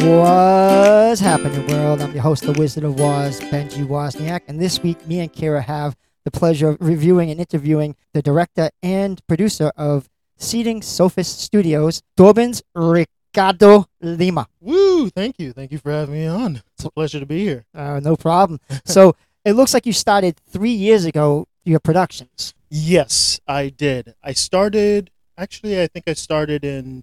What's happening, world? I'm your host, the Wizard of Woz, Benji Wozniak, and this week, me and Kyra have the pleasure of reviewing and interviewing the director and producer of Seeding Sophist Studios, Dorbens Ricardo Lemma. Woo! Thank you. Thank you for having me on. It's a pleasure to be here. Uh, no problem. so it looks like you started three years ago your productions. Yes, I did. I started, actually, I think I started in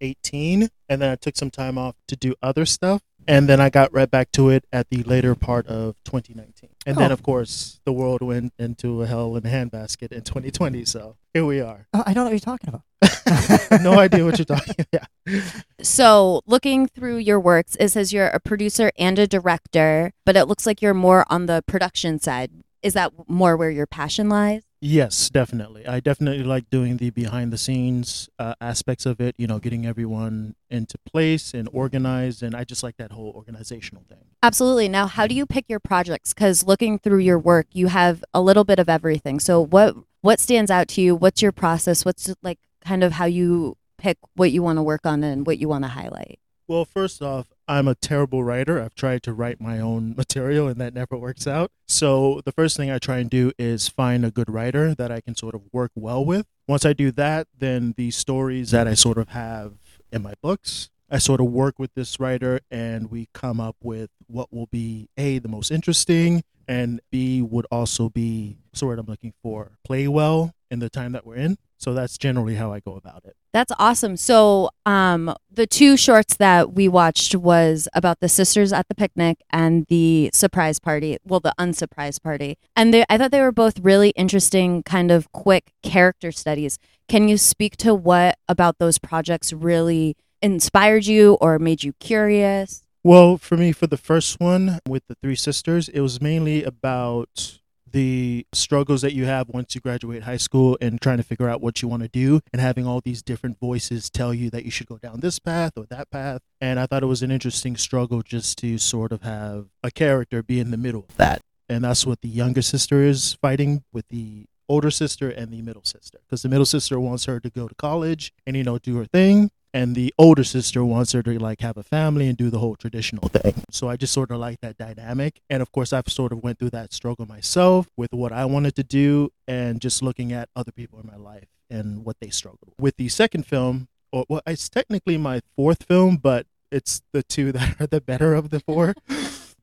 2018, and then I took some time off to do other stuff. And then I got right back to it at the later part of 2019. And then, Oh. of course, the world went into a hell in a handbasket in 2020. So here we are. Uh, I don't know what you're talking about. no idea what you're talking about. Yeah. So, looking through your works, it says you're a producer and a director, but it looks like you're more on the production side. Is that more where your passion lies? Yes, definitely. I definitely like doing the behind the scenes uh, aspects of it, you know, getting everyone into place and organized. And I just like that whole organizational thing. Absolutely. Now, how do you pick your projects? Because looking through your work, you have a little bit of everything. So, what what stands out to you? What's your process? What's like kind of how you pick what you want to work on and what you want to highlight? Well, first off, I'm a terrible writer. I've tried to write my own material and that never works out. So, the first thing I try and do is find a good writer that I can sort of work well with. Once I do that, then the stories that I sort of have in my books, I sort of work with this writer and we come up with what will be A, the most interesting, and B, would also be sort of I'm looking for play well in the time that we're in. So, that's generally how I go about it. That's awesome. So, um, the two shorts that we watched was about the sisters at the picnic and the surprise party. Well, the unsurprise party, and they, I thought they were both really interesting, kind of quick character studies. Can you speak to what about those projects really inspired you or made you curious? Well, for me, for the first one with the three sisters, it was mainly about the struggles that you have once you graduate high school and trying to figure out what you want to do and having all these different voices tell you that you should go down this path or that path. And I thought it was an interesting struggle just to sort of have a character be in the middle of that. And that's what the younger sister is fighting with the older sister and the middle sister because the middle sister wants her to go to college and you know do her thing and the older sister wants her to like have a family and do the whole traditional thing. So i just sort of like that dynamic. And of course i've sort of went through that struggle myself with what i wanted to do and just looking at other people in my life and what they struggled with. with the second film or well it's technically my fourth film but it's the two that are the better of the four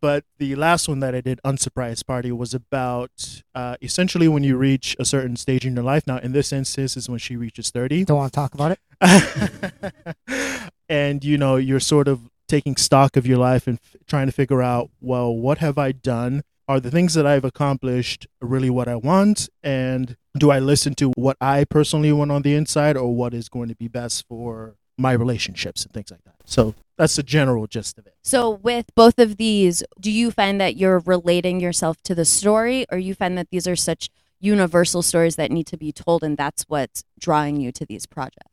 but the last one that I did, Unsurprised Party, was about uh, essentially when you reach a certain stage in your life. Now, in this instance, is when she reaches 30. Don't want to talk about it. and, you know, you're sort of taking stock of your life and f- trying to figure out, well, what have I done? Are the things that I've accomplished really what I want? And do I listen to what I personally want on the inside or what is going to be best for my relationships and things like that? So that's the general gist of it. So, with both of these, do you find that you're relating yourself to the story, or you find that these are such universal stories that need to be told, and that's what's drawing you to these projects?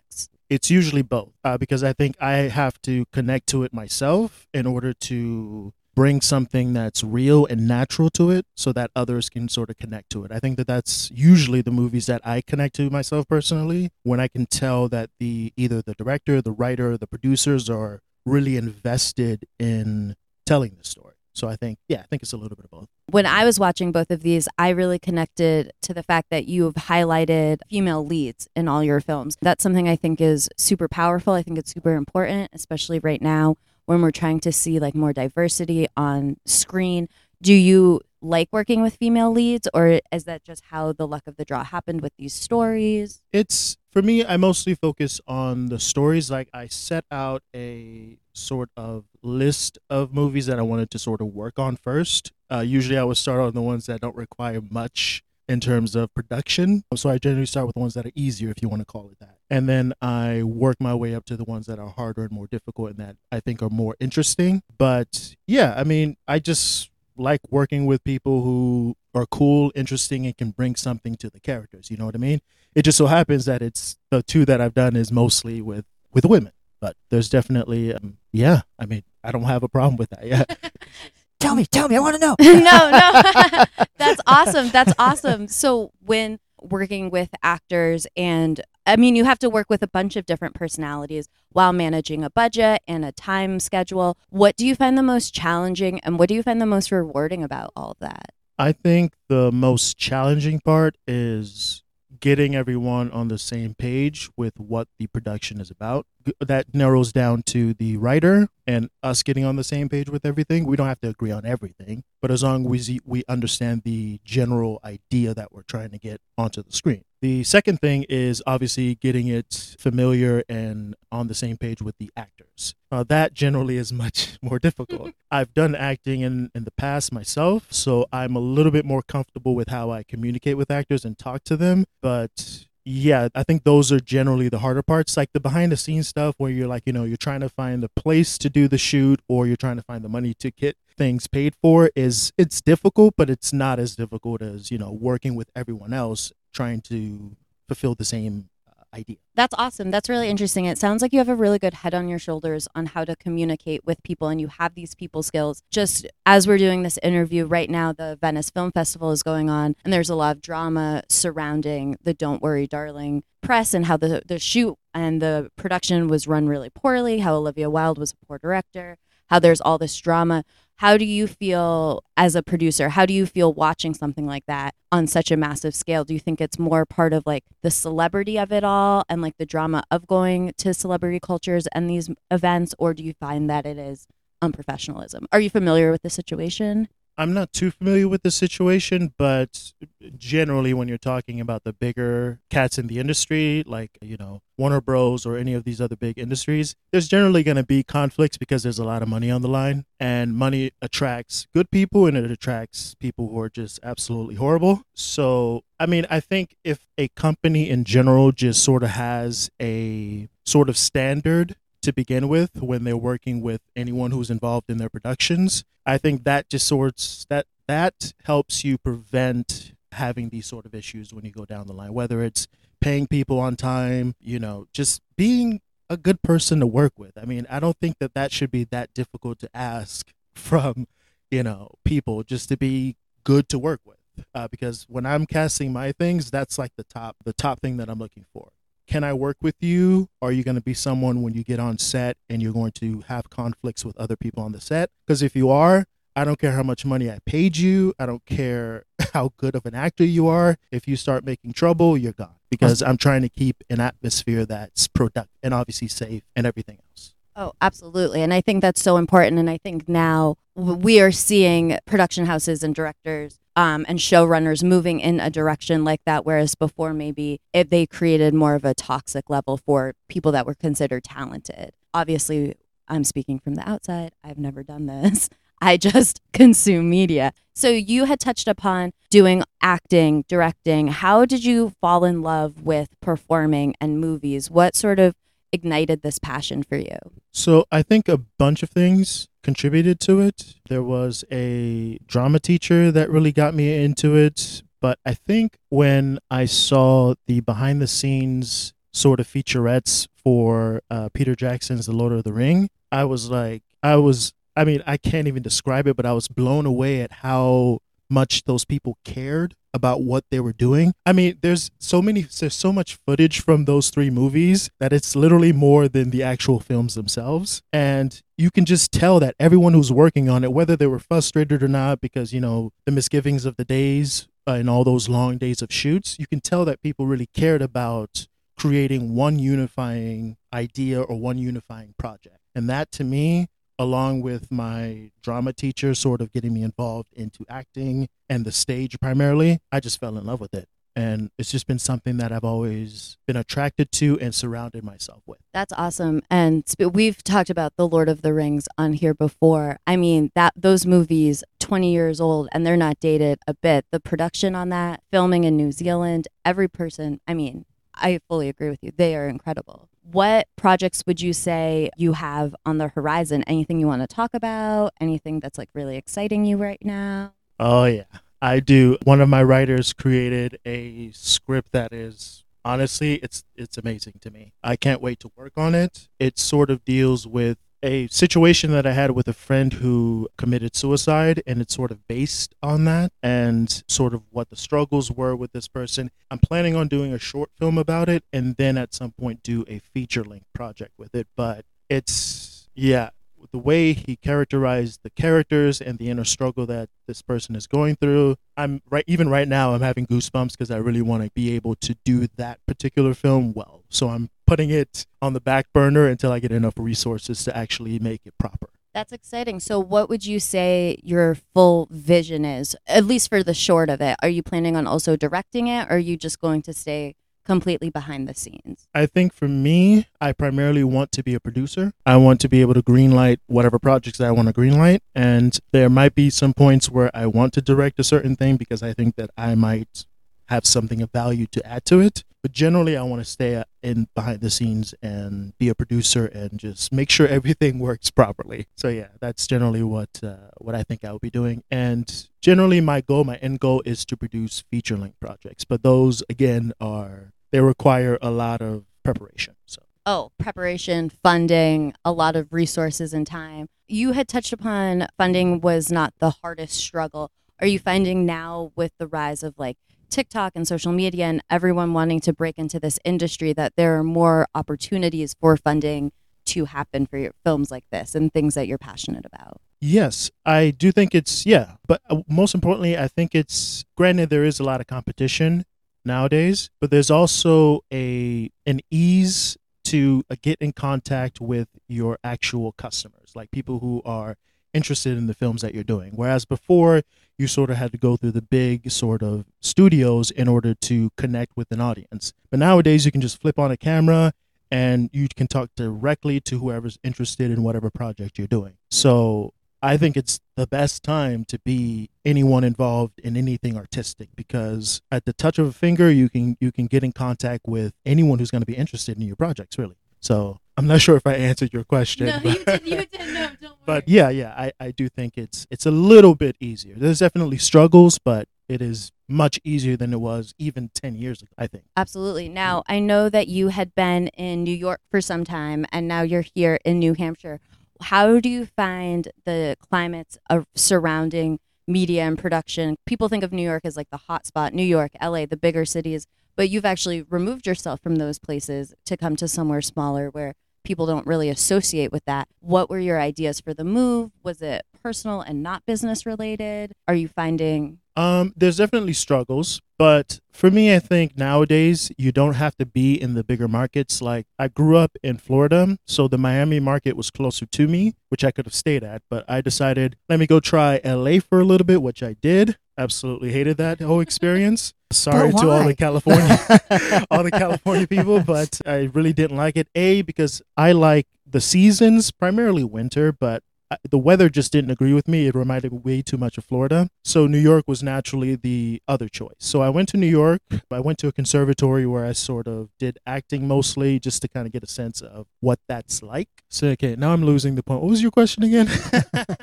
it's usually both uh, because I think I have to connect to it myself in order to bring something that's real and natural to it so that others can sort of connect to it. I think that that's usually the movies that I connect to myself personally when I can tell that the either the director, the writer, the producers are really invested in telling the story. So I think yeah, I think it's a little bit of both. When I was watching both of these, I really connected to the fact that you've highlighted female leads in all your films. That's something I think is super powerful. I think it's super important, especially right now when we're trying to see like more diversity on screen. Do you like working with female leads or is that just how the luck of the draw happened with these stories? it's for me i mostly focus on the stories like i set out a sort of list of movies that i wanted to sort of work on first uh, usually i would start on the ones that don't require much in terms of production so i generally start with the ones that are easier if you want to call it that and then i work my way up to the ones that are harder and more difficult and that i think are more interesting but yeah i mean i just like working with people who are cool interesting and can bring something to the characters you know what i mean it just so happens that it's the two that I've done is mostly with with women, but there's definitely um, yeah. I mean, I don't have a problem with that. Yeah, Tell me, tell me, I want to know. no, no. That's awesome. That's awesome. So when working with actors and I mean, you have to work with a bunch of different personalities while managing a budget and a time schedule. What do you find the most challenging and what do you find the most rewarding about all of that? I think the most challenging part is getting everyone on the same page with what the production is about. That narrows down to the writer and us getting on the same page with everything. We don't have to agree on everything, but as long as we, we understand the general idea that we're trying to get onto the screen. The second thing is obviously getting it familiar and on the same page with the actors. Uh, that generally is much more difficult. I've done acting in, in the past myself, so I'm a little bit more comfortable with how I communicate with actors and talk to them. But yeah, I think those are generally the harder parts, like the behind the scenes stuff where you're like, you know, you're trying to find the place to do the shoot or you're trying to find the money to get things paid for is it's difficult, but it's not as difficult as, you know, working with everyone else trying to fulfill the same idea. That's awesome. That's really interesting. It sounds like you have a really good head on your shoulders on how to communicate with people and you have these people skills. Just as we're doing this interview right now, the Venice Film Festival is going on and there's a lot of drama surrounding the Don't Worry Darling press and how the the shoot and the production was run really poorly, how Olivia Wilde was a poor director, how there's all this drama. How do you feel as a producer? How do you feel watching something like that on such a massive scale? Do you think it's more part of like the celebrity of it all and like the drama of going to celebrity cultures and these events, or do you find that it is unprofessionalism? Are you familiar with the situation? I'm not too familiar with the situation, but generally, when you're talking about the bigger cats in the industry, like, you know, Warner Bros. or any of these other big industries, there's generally going to be conflicts because there's a lot of money on the line. And money attracts good people and it attracts people who are just absolutely horrible. So, I mean, I think if a company in general just sort of has a sort of standard to begin with when they're working with anyone who's involved in their productions. I think that just sorts that that helps you prevent having these sort of issues when you go down the line, whether it's paying people on time, you know, just being a good person to work with. I mean, I don't think that that should be that difficult to ask from, you know, people just to be good to work with. Uh, because when I'm casting my things, that's like the top the top thing that I'm looking for can I work with you? Are you going to be someone when you get on set and you're going to have conflicts with other people on the set? Because if you are, I don't care how much money I paid you. I don't care how good of an actor you are. If you start making trouble, you're gone. Because I'm trying to keep an atmosphere that's productive and obviously safe and everything else. Oh, absolutely. And I think that's so important. And I think now we are seeing production houses and directors um, and showrunners moving in a direction like that. Whereas before, maybe if they created more of a toxic level for people that were considered talented. Obviously, I'm speaking from the outside. I've never done this. I just consume media. So you had touched upon doing acting, directing. How did you fall in love with performing and movies? What sort of ignited this passion for you? So I think a bunch of things contributed to it. There was a drama teacher that really got me into it. But I think when I saw the behind the scenes sort of featurettes for uh, Peter Jackson's The Lord of the Ring, I was like, I was, I mean, I can't even describe it, but I was blown away at how much those people cared about what they were doing. I mean, there's so many, there's so much footage from those three movies that it's literally more than the actual films themselves. And you can just tell that everyone who's working on it, whether they were frustrated or not, because, you know, the misgivings of the days uh, and all those long days of shoots, you can tell that people really cared about creating one unifying idea or one unifying project. And that to me along with my drama teacher sort of getting me involved into acting and the stage primarily, I just fell in love with it. And it's just been something that I've always been attracted to and surrounded myself with. That's awesome. And we've talked about The Lord of the Rings on here before. I mean, that those movies 20 years old and they're not dated a bit. The production on that, filming in New Zealand, every person, I mean, I fully agree with you. They are incredible what projects would you say you have on the horizon? Anything you want to talk about? Anything that's like really exciting you right now? Oh, yeah. I do. One of my writers created a script that is honestly it's it's amazing to me. I can't wait to work on it. It sort of deals with a situation that I had with a friend who committed suicide, and it's sort of based on that and sort of what the struggles were with this person. I'm planning on doing a short film about it and then at some point do a feature length project with it. But it's, yeah, the way he characterized the characters and the inner struggle that this person is going through i'm right even right now i'm having goosebumps because i really want to be able to do that particular film well so i'm putting it on the back burner until i get enough resources to actually make it proper That's exciting. So, what would you say your full vision is, at least for the short of it? Are you planning on also directing it, or are you just going to stay completely behind the scenes? I think for me, I primarily want to be a producer. I want to be able to greenlight whatever projects that I want to greenlight. And there might be some points where I want to direct a certain thing because I think that I might have something of value to add to it. But generally, I want to stay in behind the scenes and be a producer and just make sure everything works properly. So yeah, that's generally what uh, what I think I will be doing. And generally, my goal, my end goal, is to produce feature length projects. But those again are they require a lot of preparation. So Oh, preparation, funding, a lot of resources and time. You had touched upon funding was not the hardest struggle. Are you finding now with the rise of like TikTok and social media and everyone wanting to break into this industry that there are more opportunities for funding to happen for your films like this and things that you're passionate about? Yes, I do think it's yeah, but uh, most importantly, I think it's granted there is a lot of competition nowadays, but there's also a an ease to uh, get in contact with your actual customers, like people who are interested in the films that you're doing. Whereas before, you sort of had to go through the big sort of studios in order to connect with an audience. But nowadays, you can just flip on a camera and you can talk directly to whoever's interested in whatever project you're doing. So I think it's the best time to be anyone involved in anything artistic because at the touch of a finger you can you can get in contact with anyone who's going to be interested in your projects really. So I'm not sure if I answered your question. No, but, you did. You did. No, don't worry. but yeah, yeah, I, I do think it's it's a little bit easier. There's definitely struggles, but it is much easier than it was even 10 years ago, I think. Absolutely. Now, I know that you had been in New York for some time and now you're here in New Hampshire. How do you find the climates of surrounding media and production? People think of New York as like the hot spot, New York, LA, the bigger cities, but you've actually removed yourself from those places to come to somewhere smaller where people don't really associate with that. What were your ideas for the move? Was it personal and not business related? Are you finding Um, there's definitely struggles, but for me, I think nowadays you don't have to be in the bigger markets. Like I grew up in Florida, so the Miami market was closer to me, which I could have stayed at. But I decided let me go try LA for a little bit, which I did. Absolutely hated that whole experience. Sorry to all the California, all the California people, but I really didn't like it. A because I like the seasons, primarily winter, but the weather just didn't agree with me. It reminded me way too much of Florida. So New York was naturally the other choice. So I went to New York. I went to a conservatory where I sort of did acting mostly just to kind of get a sense of what that's like. So okay, now I'm losing the point. What was your question again?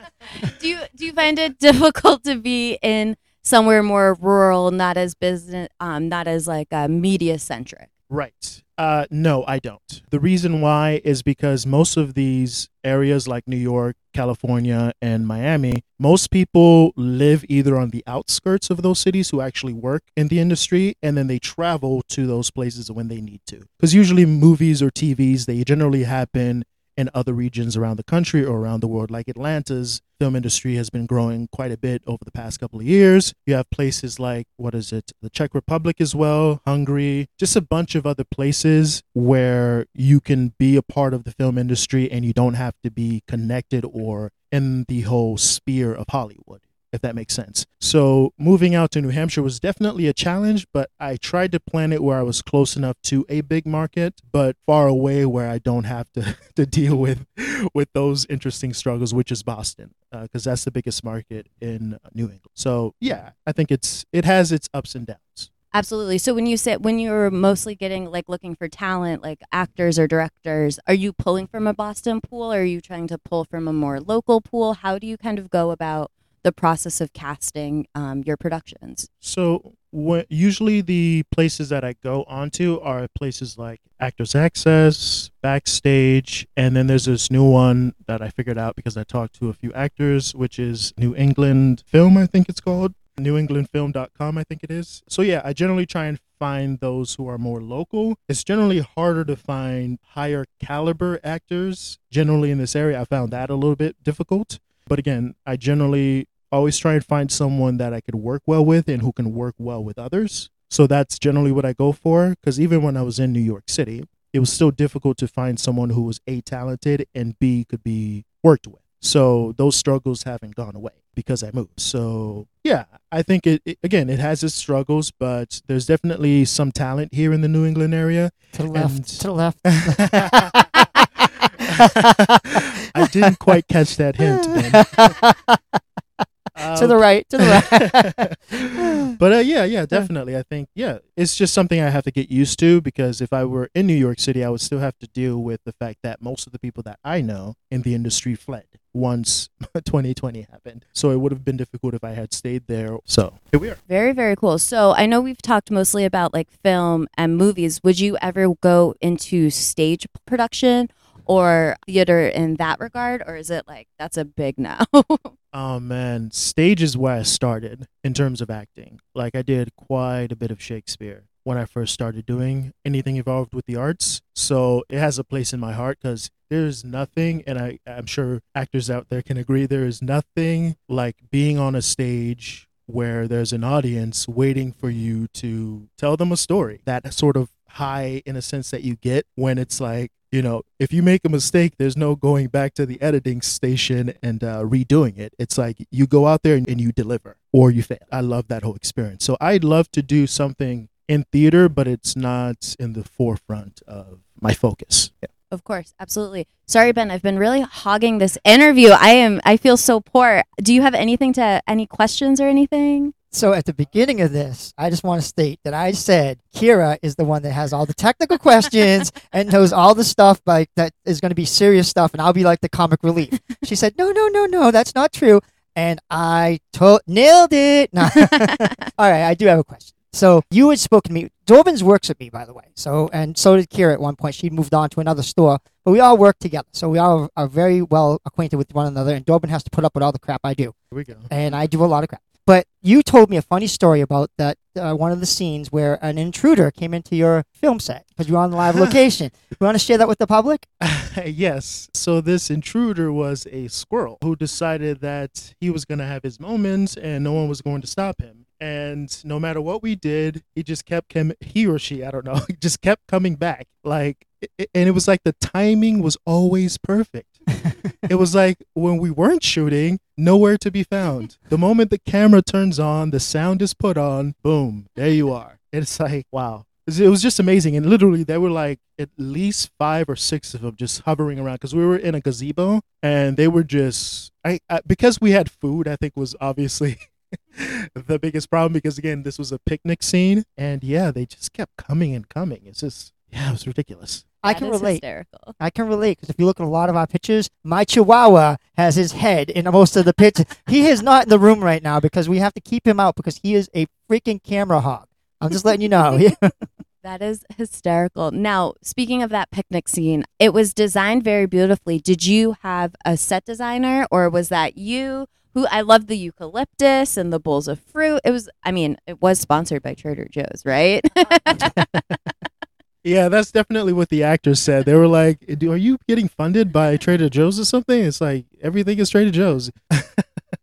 do you do you find it difficult to be in somewhere more rural, not as business, um, not as like uh, media centric? Right. Uh, no, I don't. The reason why is because most of these areas like New York, California, and Miami, most people live either on the outskirts of those cities who actually work in the industry, and then they travel to those places when they need to. Because usually movies or TVs, they generally happen in other regions around the country or around the world. Like Atlanta's film industry has been growing quite a bit over the past couple of years. You have places like, what is it, the Czech Republic as well, Hungary, just a bunch of other places where you can be a part of the film industry and you don't have to be connected or in the whole sphere of Hollywood. If that makes sense. So, moving out to New Hampshire was definitely a challenge, but I tried to plan it where I was close enough to a big market, but far away where I don't have to, to deal with with those interesting struggles, which is Boston, uh, because that's the biggest market in New England. So, yeah, I think it's it has its ups and downs. Absolutely. So when you said when you're mostly getting like looking for talent, like actors or directors, are you pulling from a Boston pool, or are you trying to pull from a more local pool? How do you kind of go about the process of casting um, your productions? So usually the places that I go onto are places like Actors Access, Backstage, and then there's this new one that I figured out because I talked to a few actors, which is New England Film, I think it's called. newenglandfilm.com, I think it is. So yeah, I generally try and find those who are more local. It's generally harder to find higher caliber actors. Generally in this area, I found that a little bit difficult. But again, I generally always try and find someone that I could work well with and who can work well with others. So that's generally what I go for. Because even when I was in New York City, it was still difficult to find someone who was A, talented, and B, could be worked with. So those struggles haven't gone away because I moved. So yeah, I think it, it, again it has its struggles, but there's definitely some talent here in the New England area. To the left. And- To the left. I didn't quite catch that hint. Ben. to the right. To the right. but uh, yeah, yeah, definitely. I think yeah, it's just something I have to get used to because if I were in New York City, I would still have to deal with the fact that most of the people that I know in the industry fled once 2020 happened. So it would have been difficult if I had stayed there. So here we are. Very, very cool. So I know we've talked mostly about like film and movies. Would you ever go into stage production or theater in that regard? Or is it like that's a big no? Oh man, stage is where I started in terms of acting. Like I did quite a bit of Shakespeare when I first started doing anything involved with the arts. So it has a place in my heart because there's nothing, and I, I'm sure actors out there can agree, there is nothing like being on a stage where there's an audience waiting for you to tell them a story. That sort of high in a sense that you get when it's like, you know, if you make a mistake, there's no going back to the editing station and uh, redoing it. It's like you go out there and, and you deliver or you fail. I love that whole experience. So I'd love to do something in theater, but it's not in the forefront of my focus. Yeah. Of course, absolutely. Sorry, Ben, I've been really hogging this interview. I am I feel so poor. Do you have anything to any questions or anything? So at the beginning of this, I just want to state that I said Kyra is the one that has all the technical questions and knows all the stuff like that is going to be serious stuff, and I'll be like the comic relief. She said, "No, no, no, no, that's not true," and I to- nailed it. No. all right, I do have a question. So you had spoken to me. Dorbens works with me, by the way. So and so did Kyra at one point. She moved on to another store, but we all work together. So we all are very well acquainted with one another. And Dorben has to put up with all the crap I do Here we go. and I do a lot of crap. But you told me a funny story about that uh, one of the scenes where an intruder came into your film set because you were on the live location. You want to share that with the public? yes. So this intruder was a squirrel who decided that he was going to have his moments and no one was going to stop him. And no matter what we did, he just kept com- he or she, I don't know, just kept coming back. Like and it was like the timing was always perfect. it was like when we weren't shooting, nowhere to be found. The moment the camera turns on, the sound is put on, boom, there you are. It's like, wow. It was just amazing. And literally, there were like at least five or six of them just hovering around because we were in a gazebo and they were just, I, I because we had food, I think was obviously the biggest problem because, again, this was a picnic scene. And yeah, they just kept coming and coming. It's just, yeah, it was ridiculous. I can is relate. Hysterical. I can relate because if you look at a lot of our pictures, my Chihuahua has his head in most of the pictures. he is not in the room right now because we have to keep him out because he is a freaking camera hog. I'm just letting you know. That is hysterical. Now, speaking of that picnic scene, it was designed very beautifully. Did you have a set designer or was that you? Who I love the eucalyptus and the bowls of fruit. It was, I mean, it was sponsored by Trader Joe's, right? Yeah, that's definitely what the actors said. They were like, "Are you getting funded by Trader Joe's or something?" It's like everything is Trader Joe's.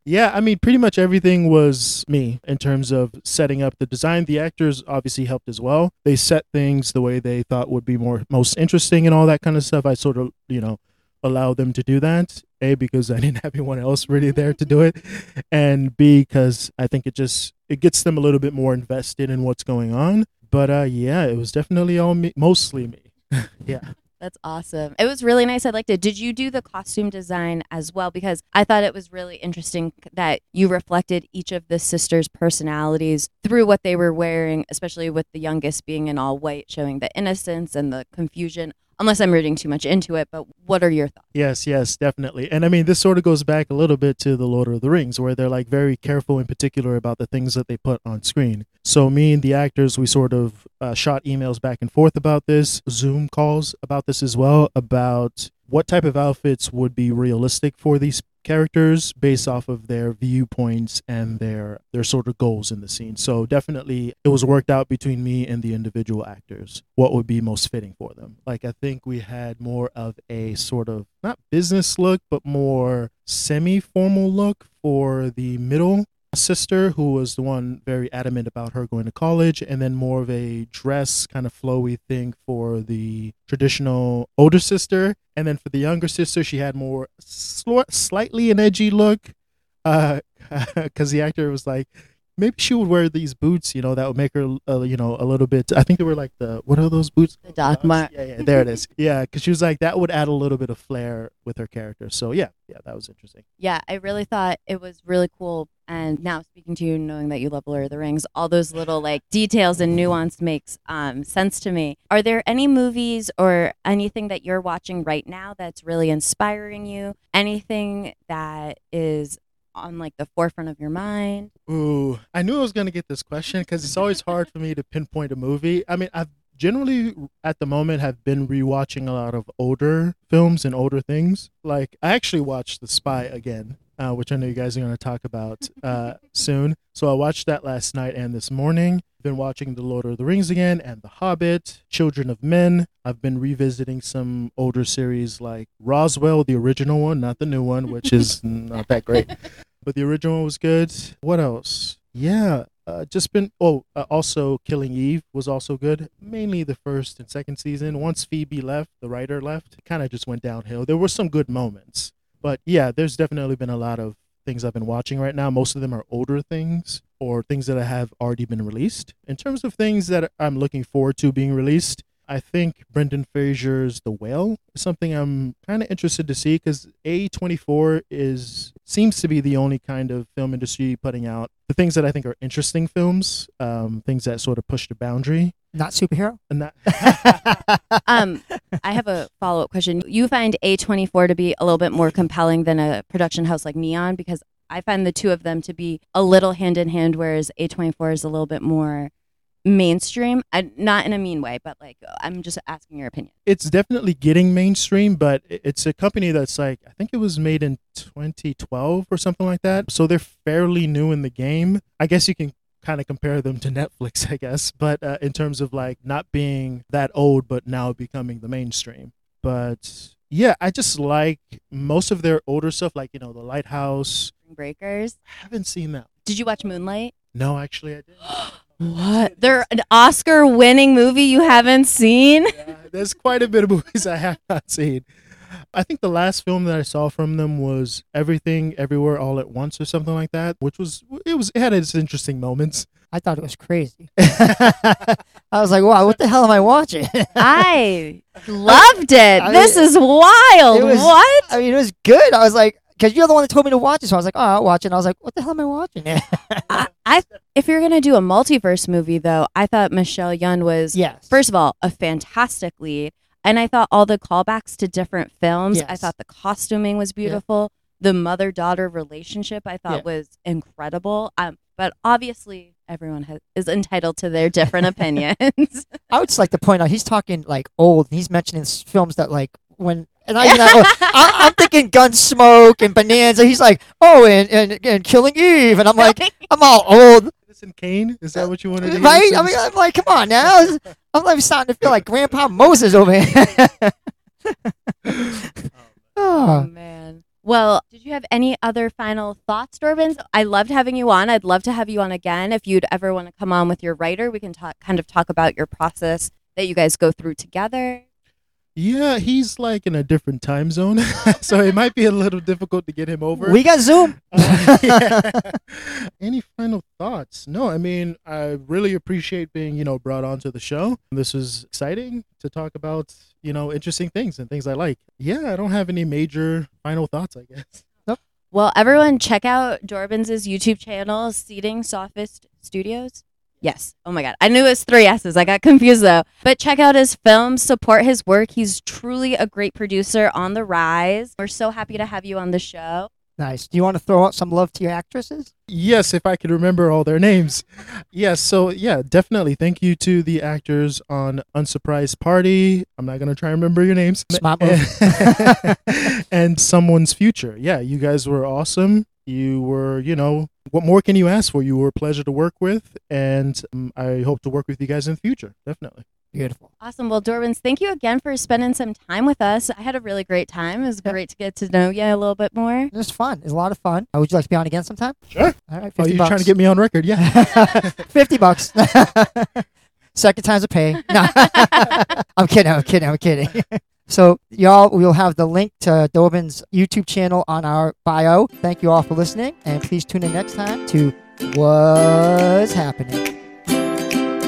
yeah, I mean, pretty much everything was me in terms of setting up the design. The actors obviously helped as well. They set things the way they thought would be more most interesting and all that kind of stuff. I sort of, you know, allowed them to do that. A because I didn't have anyone else really there to do it, and B because I think it just it gets them a little bit more invested in what's going on. But uh, yeah, it was definitely all me, mostly me. yeah. That's awesome. It was really nice. I liked it. Did you do the costume design as well? Because I thought it was really interesting that you reflected each of the sisters' personalities through what they were wearing, especially with the youngest being in all white, showing the innocence and the confusion, unless I'm reading too much into it. But what are your thoughts? Yes, yes, definitely. And I mean, this sort of goes back a little bit to the Lord of the Rings, where they're like very careful in particular about the things that they put on screen. So, me and the actors, we sort of uh, shot emails back and forth about this, Zoom calls about this as well, about what type of outfits would be realistic for these characters based off of their viewpoints and their their sort of goals in the scene. So definitely it was worked out between me and the individual actors what would be most fitting for them. Like I think we had more of a sort of not business look but more semi-formal look for the middle sister who was the one very adamant about her going to college and then more of a dress kind of flowy thing for the traditional older sister. And then for the younger sister she had more sl- slightly an edgy look uh because the actor was like maybe she would wear these boots you know that would make her uh, you know a little bit i think they were like the what are those boots The Doc Mart. yeah yeah there it is yeah because she was like that would add a little bit of flair with her character so yeah yeah that was interesting Yeah, I really thought it was really cool. And now speaking to you, knowing that you love Lord of the Rings, all those little like details and nuance makes um, sense to me. Are there any movies or anything that you're watching right now that's really inspiring you? Anything that is on like the forefront of your mind? Ooh, I knew I was gonna get this question because it's always hard for me to pinpoint a movie. I mean, I've generally at the moment have been rewatching a lot of older films and older things. Like I actually watched The Spy again, uh, which I know you guys are gonna talk about uh, soon. So I watched that last night and this morning. Been watching The Lord of the Rings again and The Hobbit, Children of Men. I've been revisiting some older series like Roswell, the original one, not the new one, which is not that great but the original one was good. What else? Yeah, uh, just been. Oh, uh, also Killing Eve was also good. Mainly the first and second season. Once Phoebe left, the writer left, it kind of just went downhill. There were some good moments, but yeah, there's definitely been a lot of things I've been watching right now. Most of them are older things or things that have already been released. In terms of things that I'm looking forward to being released, I think Brendan Fraser's The Whale is something I'm kind of interested to see because A24 is seems to be the only kind of film industry putting out the things that I think are interesting films, um, things that sort of push the boundary. Not superhero. And that Um, I have a follow up question. You find A24 to be a little bit more compelling than a production house like Neon because I find the two of them to be a little hand in hand, whereas A24 is a little bit more mainstream. I, not in a mean way, but like I'm just asking your opinion. it's definitely getting mainstream, but it's a company that's like I think it was made in 2012 or something like that. So they're fairly new in the game. I guess you can kind of compare them to Netflix, I guess, but uh, in terms of like not being that old but now becoming the mainstream. But yeah, I just like most of their older stuff like, you know, The Lighthouse. Breakers. I haven't seen that. Did you watch Moonlight? No, actually I didn't. What? They're an Oscar winning movie you haven't seen? yeah, there's quite a bit of movies I have not seen. I think the last film that I saw from them was Everything Everywhere All at Once or something like that, which was it was it had its interesting moments. I thought it was crazy. I was like, wow, what the hell am I watching? I loved it. I this is wild. was- what? I mean, it was good. I was like, because you're the one that told me to watch it. So I was like, oh, I'll watch it. And I was like, what the hell am I watching? I, I if you're gonna do a multiverse movie though, I thought Michelle Yeoh was yes. first of all a fantastic lead, and I thought all the callbacks to different films. I thought the costuming was beautiful. The mother daughter relationship I thought Yeah. was incredible. Um, but obviously everyone has, is entitled to their different opinions. I would just like to point out he's talking like old. And he's mentioning films that like when and I, you know, I, I'm thinking Gunsmoke and Bonanza. He's like, oh, and, and and Killing Eve, and I'm like, I'm all old, Citizen Kane, is that what you wanted to hear? right? I mean, I'm like, come on now. I'm like starting to feel like Grandpa Moses over here. Oh oh, man. Well, did you have any other final thoughts, Dorbens? I loved having you on. I'd love to have you on again. If you'd ever want to come on with your writer, we can talk kind of talk about your process that you guys go through together. Yeah, he's like in a different time zone, so it might be a little difficult to get him over. we got Zoom. Uh, yeah. Any final thoughts? No, I mean, I really appreciate being, you know, brought onto the show. This is exciting to talk about, you know, interesting things and things I like. Yeah, I don't have any major final thoughts, I guess. Well, everyone check out Dorbens' YouTube channel, Seeding Sophist Studios. Yes. Oh my God. I knew it was three S's. I got confused though. But check out his films, support his work. He's truly a great producer on the rise. We're so happy to have you on the show. Nice. Do you want to throw out some love to your actresses? Yes, if I could remember all their names. Yes, so yeah, definitely. Thank you to the actors on Unsurprised Party. I'm not gonna try and remember your names. Smart move. and Someone's Future. Yeah, you guys were awesome. You were, you know, what more can you ask for? You were a pleasure to work with, and um, I hope to work with you guys in the future. Definitely. Beautiful. Awesome. Well, Dorbens, thank you again for spending some time with us. I had a really great time. It was Yeah. great to get to know you a little bit more. It was fun. It was a lot of fun. Uh, would you like to be on again sometime? Sure. All right. 50 Oh, you bucks. trying to get me on record? Yeah. 50 bucks. Second time's a pay. No. I'm kidding. I'm kidding. I'm kidding. So, y'all, we'll have the link to Dobin's YouTube channel on our bio. Thank you all for listening, and please tune in next time to Woz Happening.